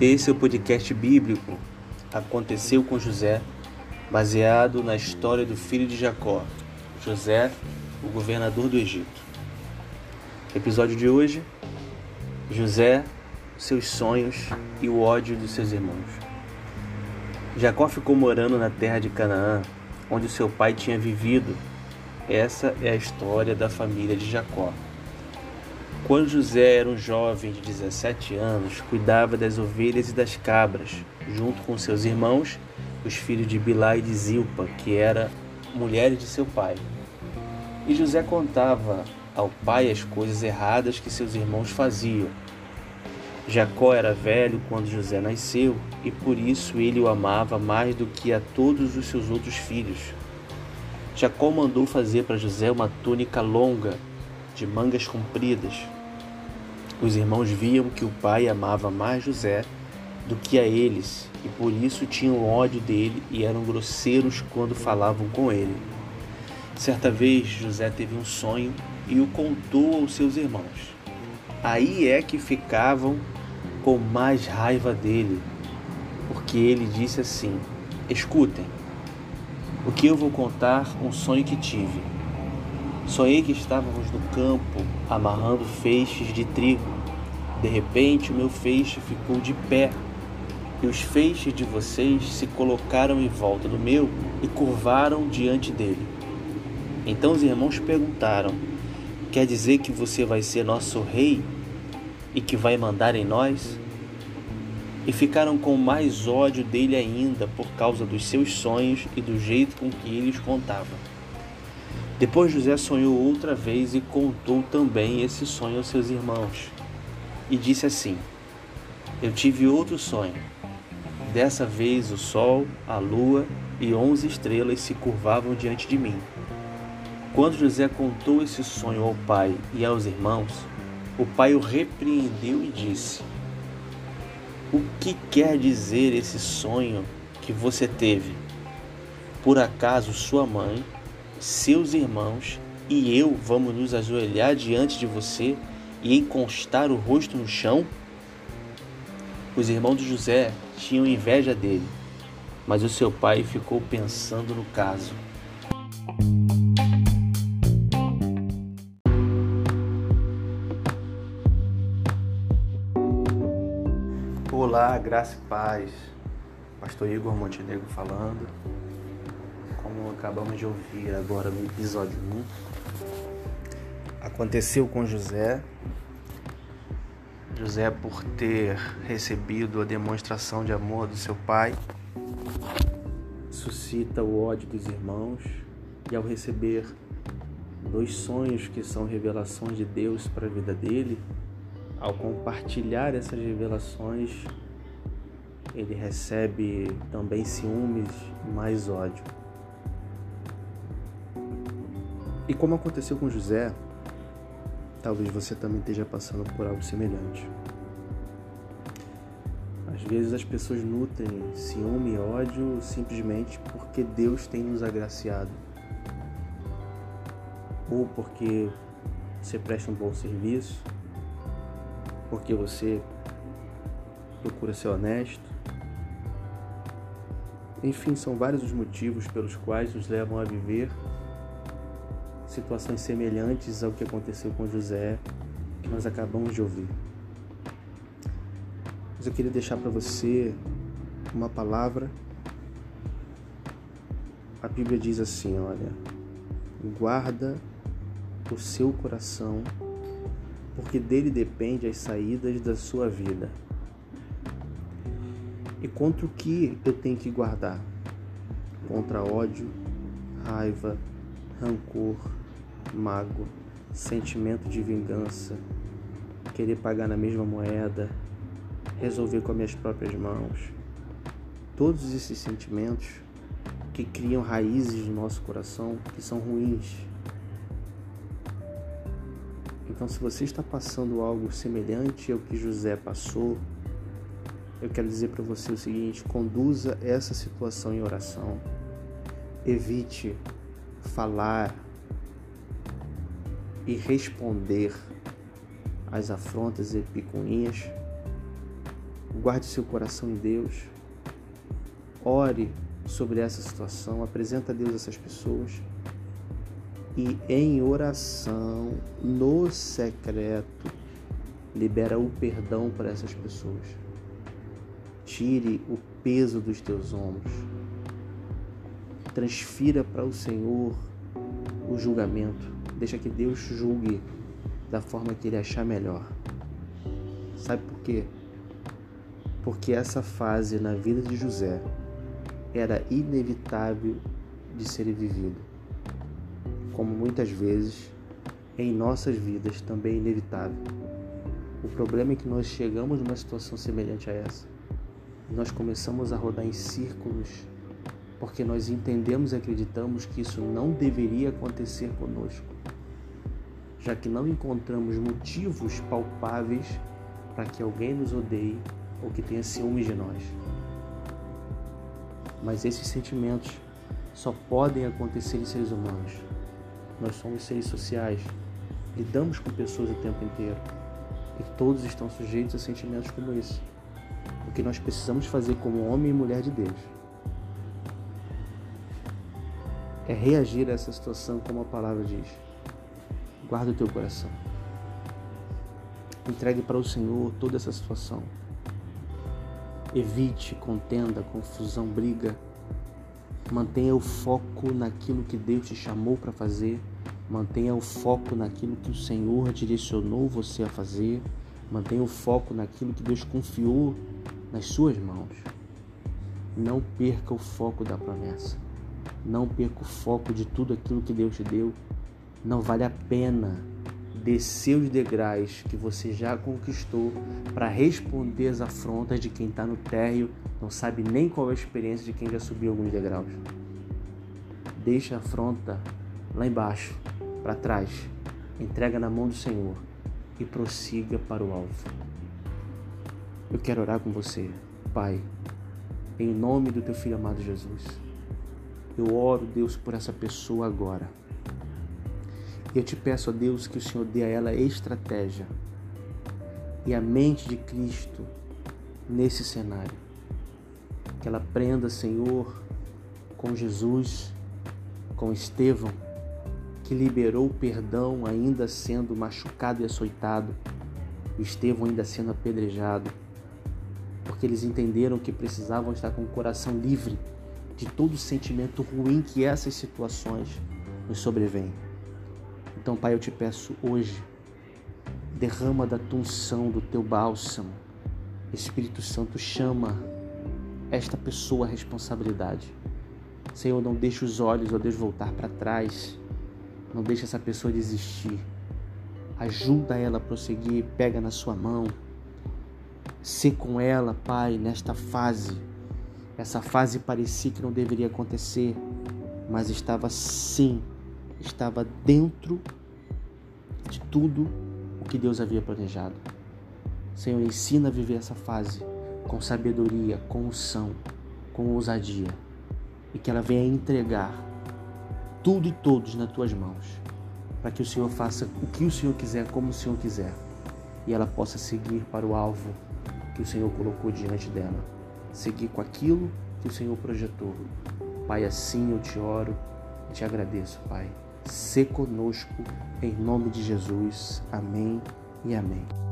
Esse é o podcast bíblico Aconteceu com José, baseado na história do filho de Jacó, José, o governador do Egito. Episódio de hoje: José, seus sonhos e o ódio dos seus irmãos. Jacó ficou morando na terra de Canaã, onde seu pai tinha vivido. Essa é a história da família de Jacó. Quando José era um jovem de 17 anos, cuidava das ovelhas e das cabras, junto com seus irmãos, os filhos de Bilá e de Zilpa, que eram mulheres de seu pai. E José contava ao pai as coisas erradas que seus irmãos faziam. Jacó era velho quando José nasceu e por isso ele o amava mais do que a todos os seus outros filhos. Jacó mandou fazer para José uma túnica longa, de mangas compridas. Os irmãos viam que o pai amava mais José do que a eles e por isso tinham ódio dele e eram grosseiros quando falavam com ele. Certa vez José teve um sonho e o contou aos seus irmãos. Aí é que ficavam com mais raiva dele, porque ele disse assim: Escutem, o que eu vou contar um sonho que tive. Sonhei que estávamos no campo amarrando feixes de trigo. De repente, o meu feixe ficou de pé e os feixes de vocês se colocaram em volta do meu e curvaram diante dele. Então os irmãos perguntaram: Quer dizer que você vai ser nosso rei e que vai mandar em nós? E ficaram com mais ódio dele ainda por causa dos seus sonhos e do jeito com que ele os contava. Depois José sonhou outra vez e contou também esse sonho aos seus irmãos. E disse assim: Eu tive outro sonho. Dessa vez o sol, a lua e onze estrelas se curvavam diante de mim. Quando José contou esse sonho ao pai e aos irmãos, o pai o repreendeu e disse: O que quer dizer esse sonho que você teve? Por acaso sua mãe, seus irmãos e eu vamos nos ajoelhar diante de você e encostar o rosto no chão? Os irmãos de José tinham inveja dele, mas o seu pai ficou pensando no caso. Olá, graça e paz. Pastor Igor Montenegro falando. Como acabamos de ouvir agora no episódio 1, aconteceu com José. José, por ter recebido a demonstração de amor do seu pai, suscita o ódio dos irmãos e, ao receber dois sonhos que são revelações de Deus para a vida dele, ao compartilhar essas revelações, ele recebe também ciúmes e mais ódio. E como aconteceu com José, talvez você também esteja passando por algo semelhante. Às vezes as pessoas nutrem ciúme e ódio simplesmente porque Deus tem nos agraciado. Ou porque você presta um bom serviço, porque você procura ser honesto. Enfim, são vários os motivos pelos quais nos levam a viver situações semelhantes ao que aconteceu com José, que nós acabamos de ouvir. Mas eu queria deixar para você uma palavra. A Bíblia diz assim: olha, guarda o seu coração porque dele depende as saídas da sua vida. E contra o que eu tenho que guardar? Contra ódio, raiva, rancor, mágoa, sentimento de vingança, querer pagar na mesma moeda, resolver com as minhas próprias mãos. Todos esses sentimentos que criam raízes no nosso coração que são ruins, então, se você está passando algo semelhante ao que José passou, eu quero dizer para você o seguinte: conduza essa situação em oração. Evite falar e responder as afrontas e picuinhas. Guarde seu coração em Deus. Ore sobre essa situação, apresenta a Deus essas pessoas e em oração, no secreto, libera o perdão para essas pessoas. Tire o peso dos teus ombros. Transfira para o Senhor o julgamento. Deixa que Deus julgue da forma que ele achar melhor. Sabe por quê? Porque essa fase na vida de José era inevitável de ser vivida. Como muitas vezes em nossas vidas também é inevitável. O problema é que nós chegamos numa situação semelhante a essa. Nós começamos a rodar em círculos porque nós entendemos e acreditamos que isso não deveria acontecer conosco, já que não encontramos motivos palpáveis para que alguém nos odeie ou que tenha ciúmes de nós. Mas esses sentimentos só podem acontecer em seres humanos. Nós somos seres sociais, lidamos com pessoas o tempo inteiro e todos estão sujeitos a sentimentos como esse. O que nós precisamos fazer como homem e mulher de Deus é reagir a essa situação como a palavra diz. Guarda o teu coração. Entregue para o Senhor toda essa situação. Evite contenda, confusão, briga. Mantenha o foco naquilo que Deus te chamou para fazer. Mantenha o foco naquilo que o Senhor direcionou você a fazer. Mantenha o foco naquilo que Deus confiou nas suas mãos. Não perca o foco da promessa. Não perca o foco de tudo aquilo que Deus te deu. Não vale a pena descer os degraus que você já conquistou para responder às afrontas de quem está no térreo, não sabe nem qual é a experiência de quem já subiu alguns degraus. Deixa a afronta lá embaixo, para trás, entrega na mão do Senhor e prossiga para o alvo. Eu quero orar com você, Pai, em nome do teu filho amado Jesus. Eu oro, Deus, por essa pessoa agora. E eu te peço, ó Deus, que o Senhor dê a ela estratégia e a mente de Cristo nesse cenário. Que ela aprenda, Senhor, com Jesus, com Estevão, que liberou o perdão ainda sendo machucado e açoitado, Estevão ainda sendo apedrejado, porque eles entenderam que precisavam estar com o coração livre de todo sentimento ruim que essas situações nos sobrevêm. Então, Pai, eu te peço hoje, derrama da tua unção, do teu bálsamo. Espírito Santo, chama esta pessoa à responsabilidade. Senhor, não deixe os olhos, ó Deus, voltar para trás. Não deixe essa pessoa desistir. Ajuda ela a prosseguir, pega na sua mão. Ser com ela, Pai, nesta fase essa fase parecia que não deveria acontecer, mas estava sim, estava dentro de tudo o que Deus havia planejado. Senhor, ensina a viver essa fase com sabedoria, com unção, com ousadia e que ela venha entregar tudo e todos nas tuas mãos, para que o Senhor faça o que o Senhor quiser, como o Senhor quiser, e ela possa seguir para o alvo que o Senhor colocou diante dela seguir com aquilo que o Senhor projetou. Pai, assim eu te oro e te agradeço, Pai. Se conosco, em nome de Jesus. Amém e amém.